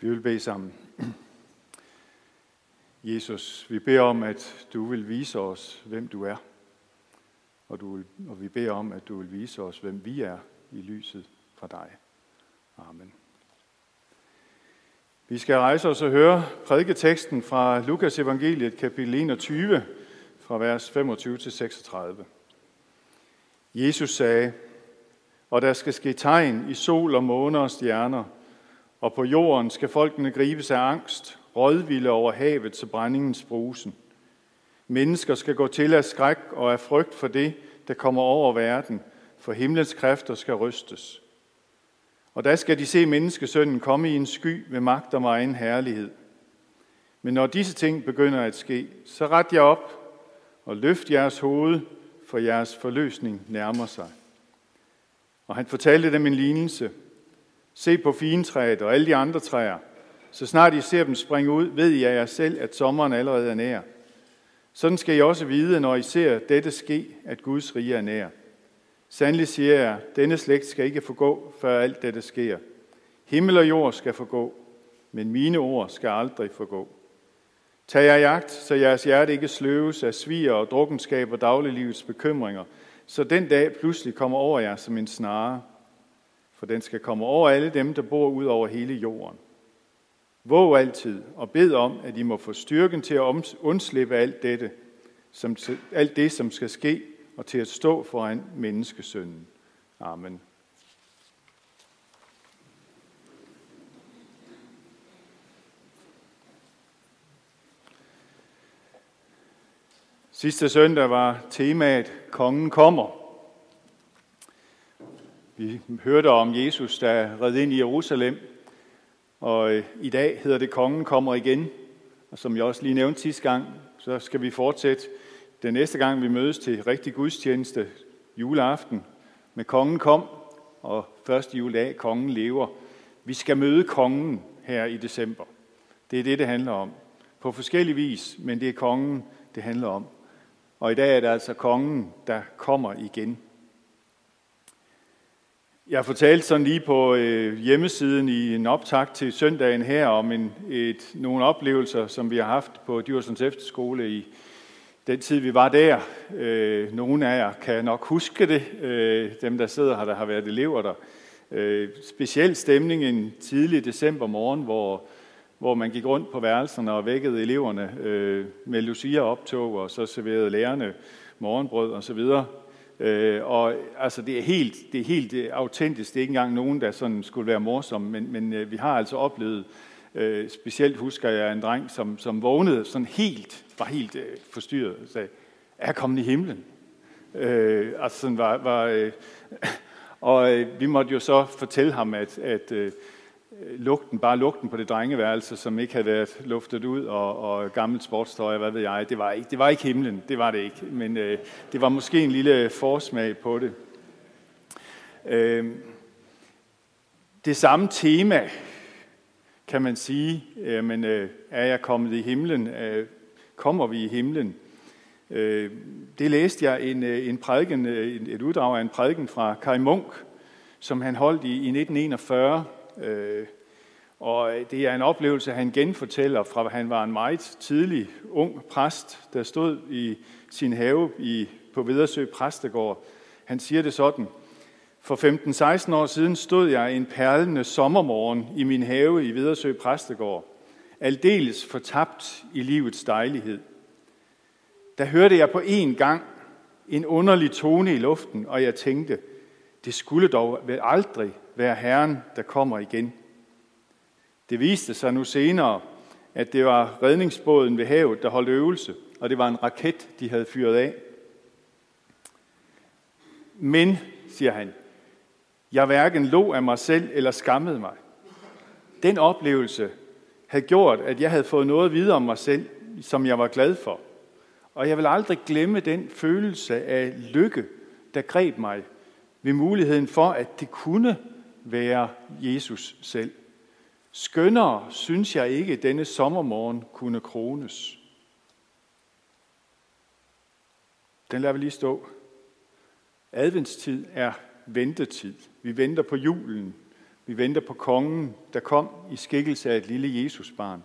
Vi vil bede sammen. Jesus, vi beder om, at du vil vise os, hvem du er. Og, du vil, og vi beder om, at du vil vise os, hvem vi er i lyset fra dig. Amen. Vi skal rejse os og høre prædiketeksten fra Lukas evangeliet, kapitel 21, fra vers 25 til 36. Jesus sagde, og der skal ske tegn i sol og måne og stjerner, og på jorden skal folkene gribes af angst, rådvilde over havet til brændingens brusen. Mennesker skal gå til af skræk og af frygt for det, der kommer over verden, for himlens kræfter skal rystes. Og der skal de se menneskesønnen komme i en sky med magt og egen herlighed. Men når disse ting begynder at ske, så ret jer op og løft jeres hoved, for jeres forløsning nærmer sig. Og han fortalte dem en lignelse. Se på fintræet og alle de andre træer. Så snart I ser dem springe ud, ved I af jer selv, at sommeren allerede er nær. Sådan skal I også vide, når I ser dette ske, at Guds rige er nær. Sandelig siger jeg, denne slægt skal ikke forgå, før alt dette sker. Himmel og jord skal forgå, men mine ord skal aldrig forgå. Tag jer jagt, så jeres hjerte ikke sløves af sviger og drukkenskab og dagliglivets bekymringer, så den dag pludselig kommer over jer som en snare. For den skal komme over alle dem, der bor ud over hele jorden. Våg altid og bed om, at I må få styrken til at undslippe alt dette, som, alt det, som skal ske, og til at stå foran menneskesønnen. Amen. Sidste søndag var temaet Kongen kommer. Vi hørte om Jesus, der red ind i Jerusalem, og øh, i dag hedder det Kongen kommer igen. Og som jeg også lige nævnte sidste gang, så skal vi fortsætte den næste gang, vi mødes til rigtig gudstjeneste juleaften med Kongen kom, og første juledag, Kongen lever. Vi skal møde Kongen her i december. Det er det, det handler om. På forskellig vis, men det er Kongen, det handler om. Og i dag er det altså kongen, der kommer igen. Jeg fortalte sådan lige på øh, hjemmesiden i en optakt til søndagen her om en, et, nogle oplevelser, som vi har haft på Djursens Efterskole i den tid, vi var der. Øh, nogle af jer kan nok huske det, øh, dem der sidder her, der har været elever der. Øh, speciel stemning en tidlig december morgen, hvor hvor man gik rundt på værelserne og vækkede eleverne øh, med Lucia-optog, og så serverede lærerne morgenbrød og så videre. Øh, og altså, det er helt, det er helt øh, autentisk. Det er ikke engang nogen, der sådan skulle være morsom, men, men øh, vi har altså oplevet, øh, specielt husker jeg en dreng, som, som vågnede sådan helt, var helt øh, forstyrret og sagde, er jeg kommet i himlen? Øh, altså sådan var, var øh, og øh, vi måtte jo så fortælle ham, at, at Øh, lugten, bare lugten på det drengeværelse, som ikke havde været luftet ud, og, og gammelt sportstøj, hvad ved jeg, det var ikke, det var ikke himlen, det var det ikke, men øh, det var måske en lille forsmag på det. Øh, det samme tema, kan man sige, øh, men øh, er jeg kommet i himlen, øh, kommer vi i himlen? Øh, det læste jeg en, øh, en prædiken, øh, et uddrag af en prædiken fra Kai Munk, som han holdt i, i 1941, Øh, og det er en oplevelse, han genfortæller fra, at han var en meget tidlig ung præst, der stod i sin have i, på Vedersø Præstegård. Han siger det sådan, for 15-16 år siden stod jeg en perlende sommermorgen i min have i Vedersø Præstegård, aldeles fortabt i livets dejlighed. Der hørte jeg på en gang en underlig tone i luften, og jeg tænkte, det skulle dog aldrig være Herren, der kommer igen. Det viste sig nu senere, at det var redningsbåden ved havet, der holdt øvelse, og det var en raket, de havde fyret af. Men, siger han, jeg hverken lå af mig selv eller skammede mig. Den oplevelse havde gjort, at jeg havde fået noget videre om mig selv, som jeg var glad for. Og jeg vil aldrig glemme den følelse af lykke, der greb mig ved muligheden for, at det kunne være Jesus selv. Skønnere synes jeg ikke, denne sommermorgen kunne krones. Den lader vi lige stå. Adventstid er ventetid. Vi venter på julen. Vi venter på kongen, der kom i skikkelse af et lille Jesusbarn.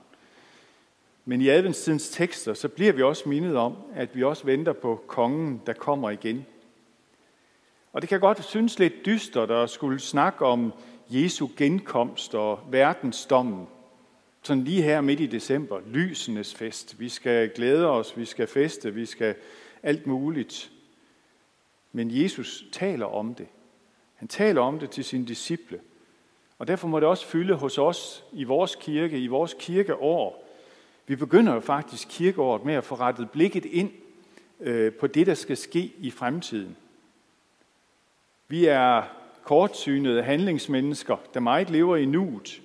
Men i adventstidens tekster, så bliver vi også mindet om, at vi også venter på kongen, der kommer igen. Og det kan godt synes lidt dystert at skulle snakke om Jesu genkomst og verdensdommen. Sådan lige her midt i december, lysenes fest. Vi skal glæde os, vi skal feste, vi skal alt muligt. Men Jesus taler om det. Han taler om det til sine disciple. Og derfor må det også fylde hos os i vores kirke, i vores kirkeår. Vi begynder jo faktisk kirkeåret med at få rettet blikket ind øh, på det, der skal ske i fremtiden. Vi er kortsynede handlingsmennesker, der meget lever i nuet.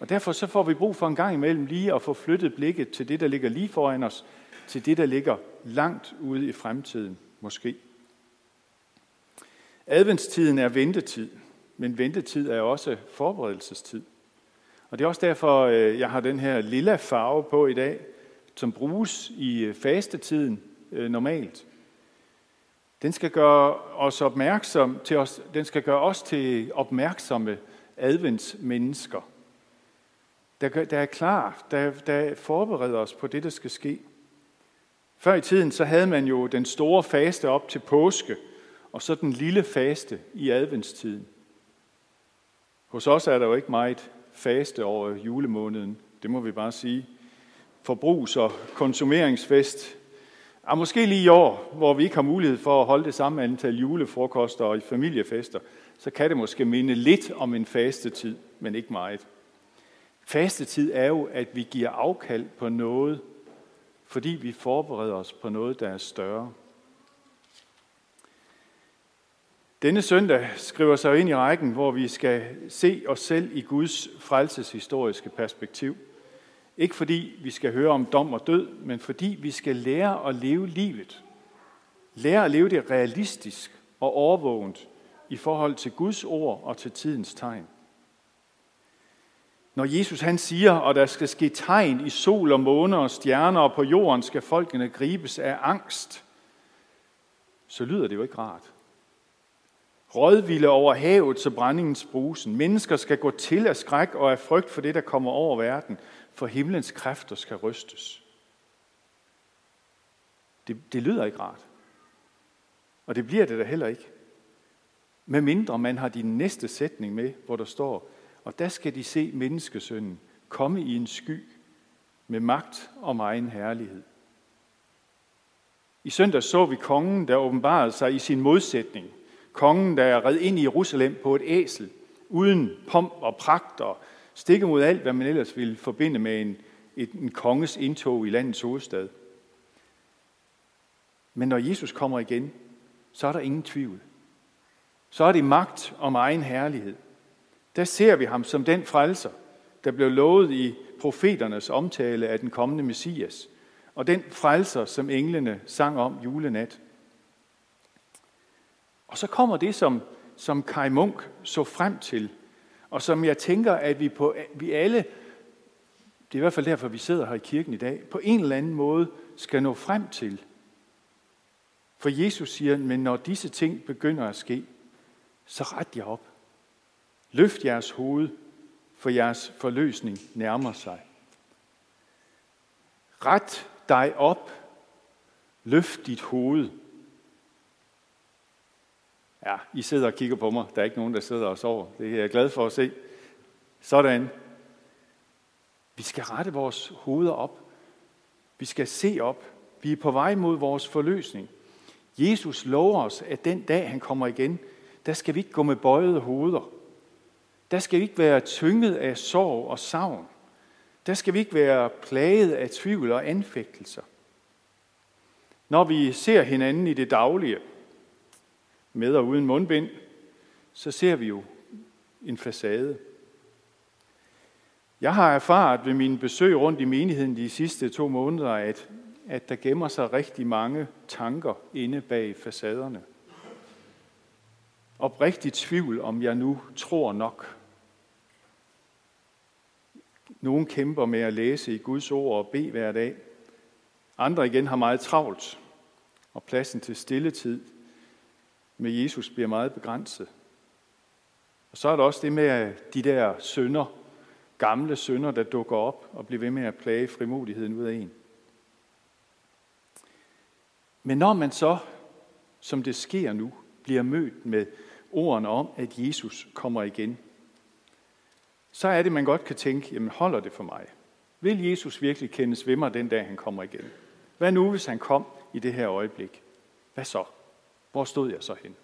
Og derfor så får vi brug for en gang imellem lige at få flyttet blikket til det, der ligger lige foran os, til det, der ligger langt ude i fremtiden, måske. Adventstiden er ventetid, men ventetid er også forberedelsestid. Og det er også derfor, øh, jeg har den her lilla farve på i dag, som bruges i øh, fastetiden øh, normalt. Den skal gøre os opmærksom til os, den skal gøre os til opmærksomme adventsmennesker. Der, der er klar, der, der forbereder os på det, der skal ske. Før i tiden, så havde man jo den store faste op til påske, og så den lille faste i adventstiden. Hos os er der jo ikke meget faste over julemåneden, det må vi bare sige. Forbrugs- og konsumeringsfest Ja, måske lige i år, hvor vi ikke har mulighed for at holde det samme antal julefrokoster og familiefester, så kan det måske minde lidt om en fastetid, men ikke meget. Fastetid er jo, at vi giver afkald på noget, fordi vi forbereder os på noget, der er større. Denne søndag skriver sig ind i rækken, hvor vi skal se os selv i Guds frelseshistoriske perspektiv – ikke fordi vi skal høre om dom og død, men fordi vi skal lære at leve livet. Lære at leve det realistisk og overvågent i forhold til Guds ord og til tidens tegn. Når Jesus han siger, og der skal ske tegn i sol og måne og stjerner, og på jorden skal folkene gribes af angst, så lyder det jo ikke rart. Rådvilde over havet til brændingens brusen. Mennesker skal gå til af skræk og af frygt for det, der kommer over verden for himlens kræfter skal rystes. Det, det lyder ikke rart. Og det bliver det da heller ikke. Med mindre man har din næste sætning med, hvor der står, og der skal de se menneskesønnen komme i en sky med magt og egen herlighed. I søndag så vi kongen, der åbenbarede sig i sin modsætning. Kongen, der red ind i Jerusalem på et æsel, uden pomp og pragt og Stik mod alt, hvad man ellers ville forbinde med en, et, en konges indtog i landets hovedstad. Men når Jesus kommer igen, så er der ingen tvivl. Så er det magt om egen herlighed. Der ser vi ham som den frelser, der blev lovet i profeternes omtale af den kommende Messias, og den frelser, som englene sang om julenat. Og så kommer det, som, som Kai Munk så frem til og som jeg tænker, at vi, på, vi alle, det er i hvert fald derfor, vi sidder her i kirken i dag, på en eller anden måde skal nå frem til. For Jesus siger, men når disse ting begynder at ske, så ret jer op. Løft jeres hoved, for jeres forløsning nærmer sig. Ret dig op. Løft dit hoved. Ja, I sidder og kigger på mig. Der er ikke nogen, der sidder og sover. Det er jeg glad for at se. Sådan. Vi skal rette vores hoveder op. Vi skal se op. Vi er på vej mod vores forløsning. Jesus lover os, at den dag, han kommer igen, der skal vi ikke gå med bøjede hoveder. Der skal vi ikke være tynget af sorg og savn. Der skal vi ikke være plaget af tvivl og anfægtelser. Når vi ser hinanden i det daglige, med og uden mundbind, så ser vi jo en facade. Jeg har erfaret ved mine besøg rundt i menigheden de sidste to måneder, at, at der gemmer sig rigtig mange tanker inde bag facaderne. Oprigtig tvivl, om jeg nu tror nok. Nogle kæmper med at læse i Guds ord og bede hver dag. Andre igen har meget travlt, og pladsen til stilletid med Jesus bliver meget begrænset. Og så er der også det med de der sønder, gamle sønder, der dukker op og bliver ved med at plage frimodigheden ud af en. Men når man så, som det sker nu, bliver mødt med ordene om, at Jesus kommer igen, så er det, man godt kan tænke, jamen holder det for mig? Vil Jesus virkelig kendes ved mig den dag, han kommer igen? Hvad nu, hvis han kom i det her øjeblik? Hvad så? Hvor stod jeg så hen?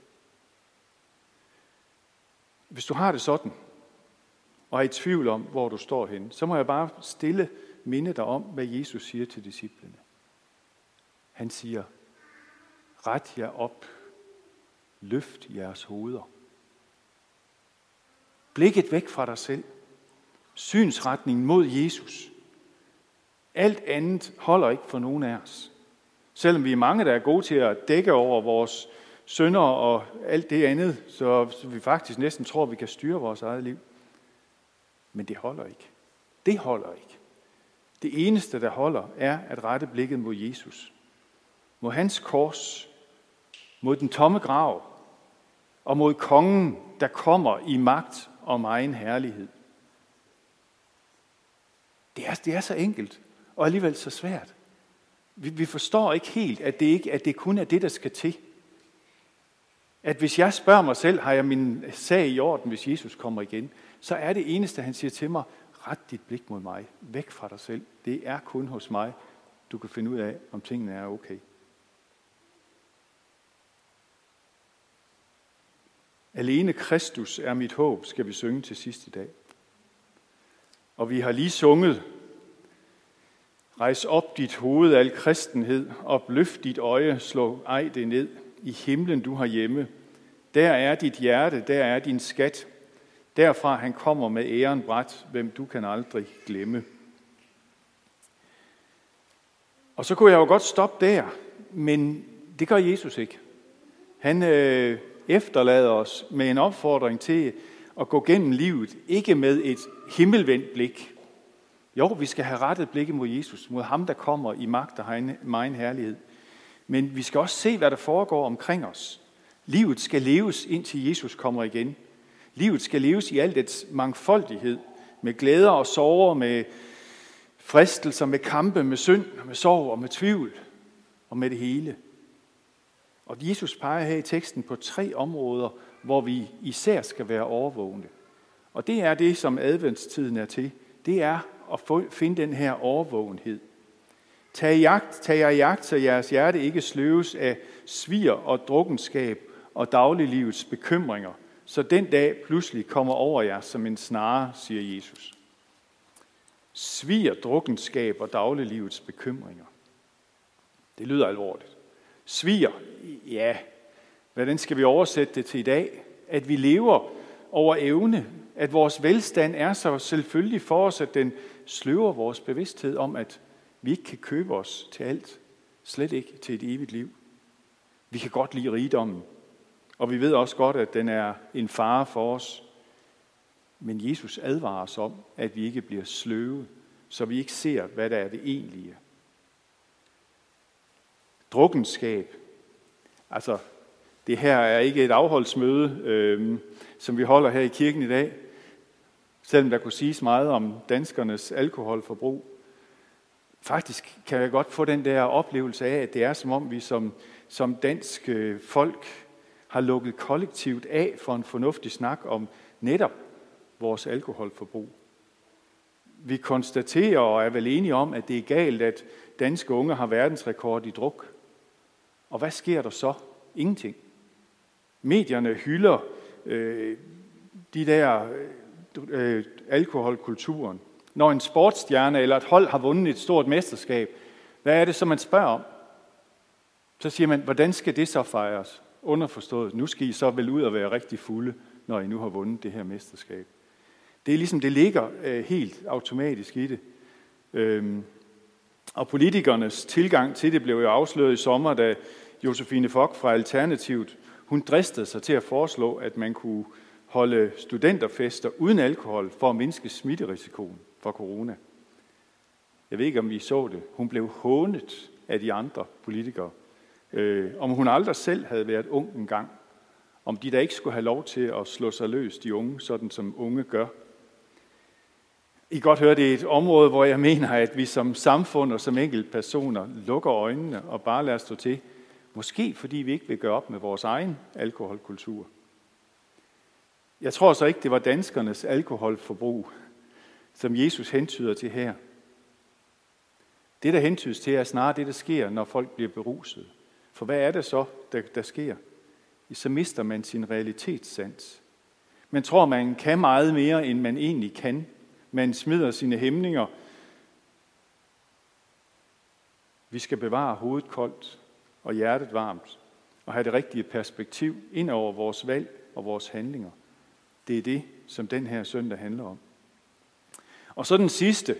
Hvis du har det sådan, og er i tvivl om, hvor du står hen, så må jeg bare stille minde dig om, hvad Jesus siger til disciplene. Han siger, ret jer op, løft jeres hoveder. Blikket væk fra dig selv. Synsretningen mod Jesus. Alt andet holder ikke for nogen af os. Selvom vi er mange, der er gode til at dække over vores sønder og alt det andet, så vi faktisk næsten tror, at vi kan styre vores eget liv. Men det holder ikke. Det holder ikke. Det eneste, der holder, er at rette blikket mod Jesus. Mod hans kors. Mod den tomme grav. Og mod kongen, der kommer i magt og egen herlighed. Det er, det er så enkelt, og alligevel så svært. Vi, vi forstår ikke helt, at det, ikke, at det kun er det, der skal til. At hvis jeg spørger mig selv, har jeg min sag i orden, hvis Jesus kommer igen, så er det eneste, han siger til mig, ret dit blik mod mig, væk fra dig selv. Det er kun hos mig, du kan finde ud af, om tingene er okay. Alene Kristus er mit håb, skal vi synge til sidste dag. Og vi har lige sunget, Rejs op dit hoved, al kristenhed, opløft dit øje, slå ej det ned. I himlen du har hjemme. Der er dit hjerte, der er din skat. Derfra han kommer med æren bræt, hvem du kan aldrig glemme. Og så kunne jeg jo godt stoppe der, men det gør Jesus ikke. Han øh, efterlader os med en opfordring til at gå gennem livet, ikke med et himmelvendt blik. Jo, vi skal have rettet blikket mod Jesus, mod ham, der kommer i magt og megen herlighed. Men vi skal også se, hvad der foregår omkring os. Livet skal leves, indtil Jesus kommer igen. Livet skal leves i al dets mangfoldighed, med glæder og sorger, med fristelser, med kampe, med synd, med sorg og med tvivl, og med det hele. Og Jesus peger her i teksten på tre områder, hvor vi især skal være overvågne. Og det er det, som adventstiden er til. Det er at finde den her overvågenhed. Tag, jagt, tag jer jagt, så jeres hjerte ikke sløves af svir og drukkenskab og dagliglivets bekymringer, så den dag pludselig kommer over jer som en snare, siger Jesus. Svir, drukkenskab og dagliglivets bekymringer. Det lyder alvorligt. Svir, ja, hvordan skal vi oversætte det til i dag? At vi lever over evne, at vores velstand er så selvfølgelig for os, at den sløver vores bevidsthed om, at vi ikke kan købe os til alt. Slet ikke til et evigt liv. Vi kan godt lide rigdommen, og vi ved også godt, at den er en fare for os. Men Jesus advarer os om, at vi ikke bliver sløve, så vi ikke ser, hvad der er det egentlige. Drukkenskab. Altså, det her er ikke et afholdsmøde, øh, som vi holder her i kirken i dag, selvom der kunne siges meget om danskernes alkoholforbrug. Faktisk kan jeg godt få den der oplevelse af, at det er som om vi som, som dansk øh, folk har lukket kollektivt af for en fornuftig snak om netop vores alkoholforbrug. Vi konstaterer og er vel enige om, at det er galt, at danske unge har verdensrekord i druk. Og hvad sker der så? Ingenting. Medierne hylder øh, de der øh, øh, alkoholkulturen. Når en sportsstjerne eller et hold har vundet et stort mesterskab, hvad er det så, man spørger om? Så siger man, hvordan skal det så fejres? Underforstået, nu skal I så vel ud og være rigtig fulde, når I nu har vundet det her mesterskab. Det er ligesom, det ligger øh, helt automatisk i det. Øhm, og politikernes tilgang til det blev jo afsløret i sommer, da Josefine Fock fra Alternativet, hun dristede sig til at foreslå, at man kunne holde studenterfester uden alkohol for at mindske smitterisikoen for corona. Jeg ved ikke, om vi så det. Hun blev hånet af de andre politikere. Øh, om hun aldrig selv havde været ung engang, Om de der ikke skulle have lov til at slå sig løs, de unge, sådan som unge gør. I kan godt høre, det er et område, hvor jeg mener, at vi som samfund og som enkelte personer lukker øjnene og bare lader stå til. Måske fordi vi ikke vil gøre op med vores egen alkoholkultur. Jeg tror så ikke, det var danskernes alkoholforbrug, som Jesus hentyder til her. Det, der hentydes til, er snarere det, der sker, når folk bliver beruset. For hvad er det så, der, der sker? Så mister man sin realitetssans. Man tror, man kan meget mere, end man egentlig kan. Man smider sine hæmninger. Vi skal bevare hovedet koldt og hjertet varmt og have det rigtige perspektiv ind over vores valg og vores handlinger. Det er det, som den her søndag handler om. Og så den sidste.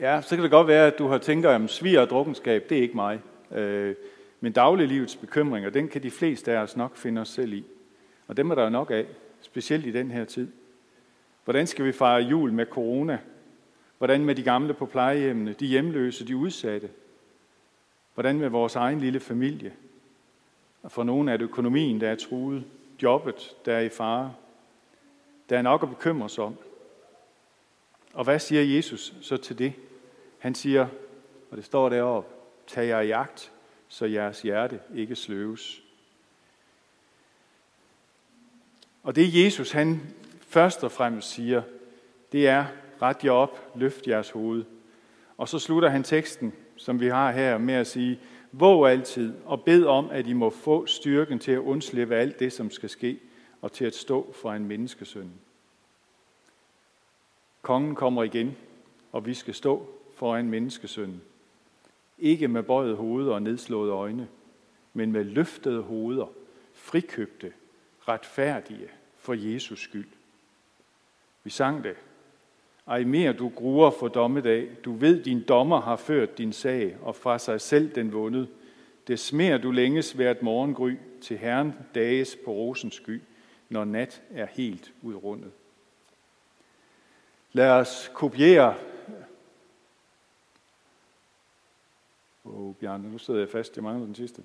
Ja, så kan det godt være, at du har tænkt om sviger og drukkenskab, det er ikke mig. Øh, men dagliglivets bekymringer, den kan de fleste af os nok finde os selv i. Og dem er der jo nok af, specielt i den her tid. Hvordan skal vi fejre jul med corona? Hvordan med de gamle på plejehjemmene, de hjemløse, de udsatte? Hvordan med vores egen lille familie? Og for nogle er det økonomien, der er truet, jobbet, der er i fare. Der er nok at bekymre sig om. Og hvad siger Jesus så til det? Han siger, og det står deroppe, tag jer i agt, så jeres hjerte ikke sløves. Og det Jesus, han først og fremmest siger, det er, ret jer op, løft jeres hoved. Og så slutter han teksten, som vi har her, med at sige, våg altid og bed om, at I må få styrken til at undslippe alt det, som skal ske, og til at stå for en menneskesøn. Kongen kommer igen, og vi skal stå for en menneskesøn. Ikke med bøjet hoveder og nedslåede øjne, men med løftede hoveder, frikøbte, retfærdige for Jesus skyld. Vi sang det. Ej mere du gruer for dommedag, du ved din dommer har ført din sag, og fra sig selv den vundet. Det smer du længes hvert morgengry, til Herren dages på rosens sky, når nat er helt udrundet. Lad os kopiere. Åh, oh, Bjarne, nu sidder jeg fast. Jeg mangler den sidste.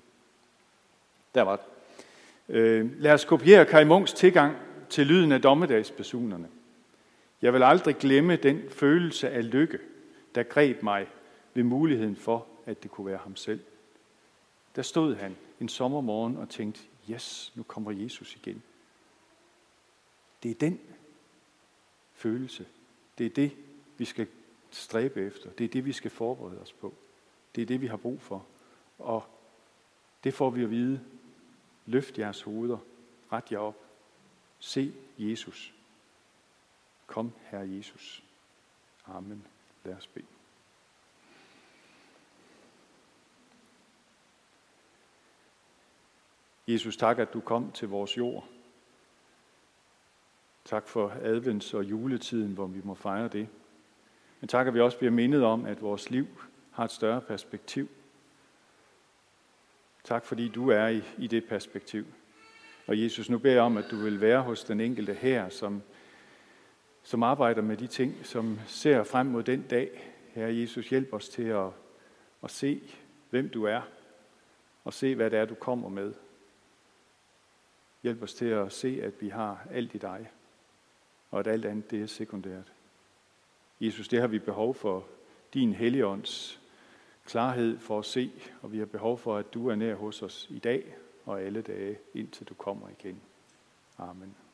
Der var det. Øh, lad os kopiere Kai Munks tilgang til lyden af dommedagspersonerne. Jeg vil aldrig glemme den følelse af lykke, der greb mig ved muligheden for, at det kunne være ham selv. Der stod han en sommermorgen og tænkte, yes, nu kommer Jesus igen. Det er den følelse, det er det, vi skal stræbe efter. Det er det, vi skal forberede os på. Det er det, vi har brug for. Og det får vi at vide. Løft jeres hoveder. Ret jer op. Se Jesus. Kom, Herre Jesus. Amen. Lad os bede. Jesus, tak, at du kom til vores jord. Tak for advents- og juletiden, hvor vi må fejre det. Men tak, at vi også bliver mindet om, at vores liv har et større perspektiv. Tak, fordi du er i, i det perspektiv. Og Jesus, nu beder jeg om, at du vil være hos den enkelte her, som, som arbejder med de ting, som ser frem mod den dag. Herre Jesus, hjælp os til at, at se, hvem du er, og se, hvad det er, du kommer med. Hjælp os til at se, at vi har alt i dig og at alt andet det er sekundært. Jesus, det har vi behov for din helligånds klarhed for at se, og vi har behov for, at du er nær hos os i dag og alle dage, indtil du kommer igen. Amen.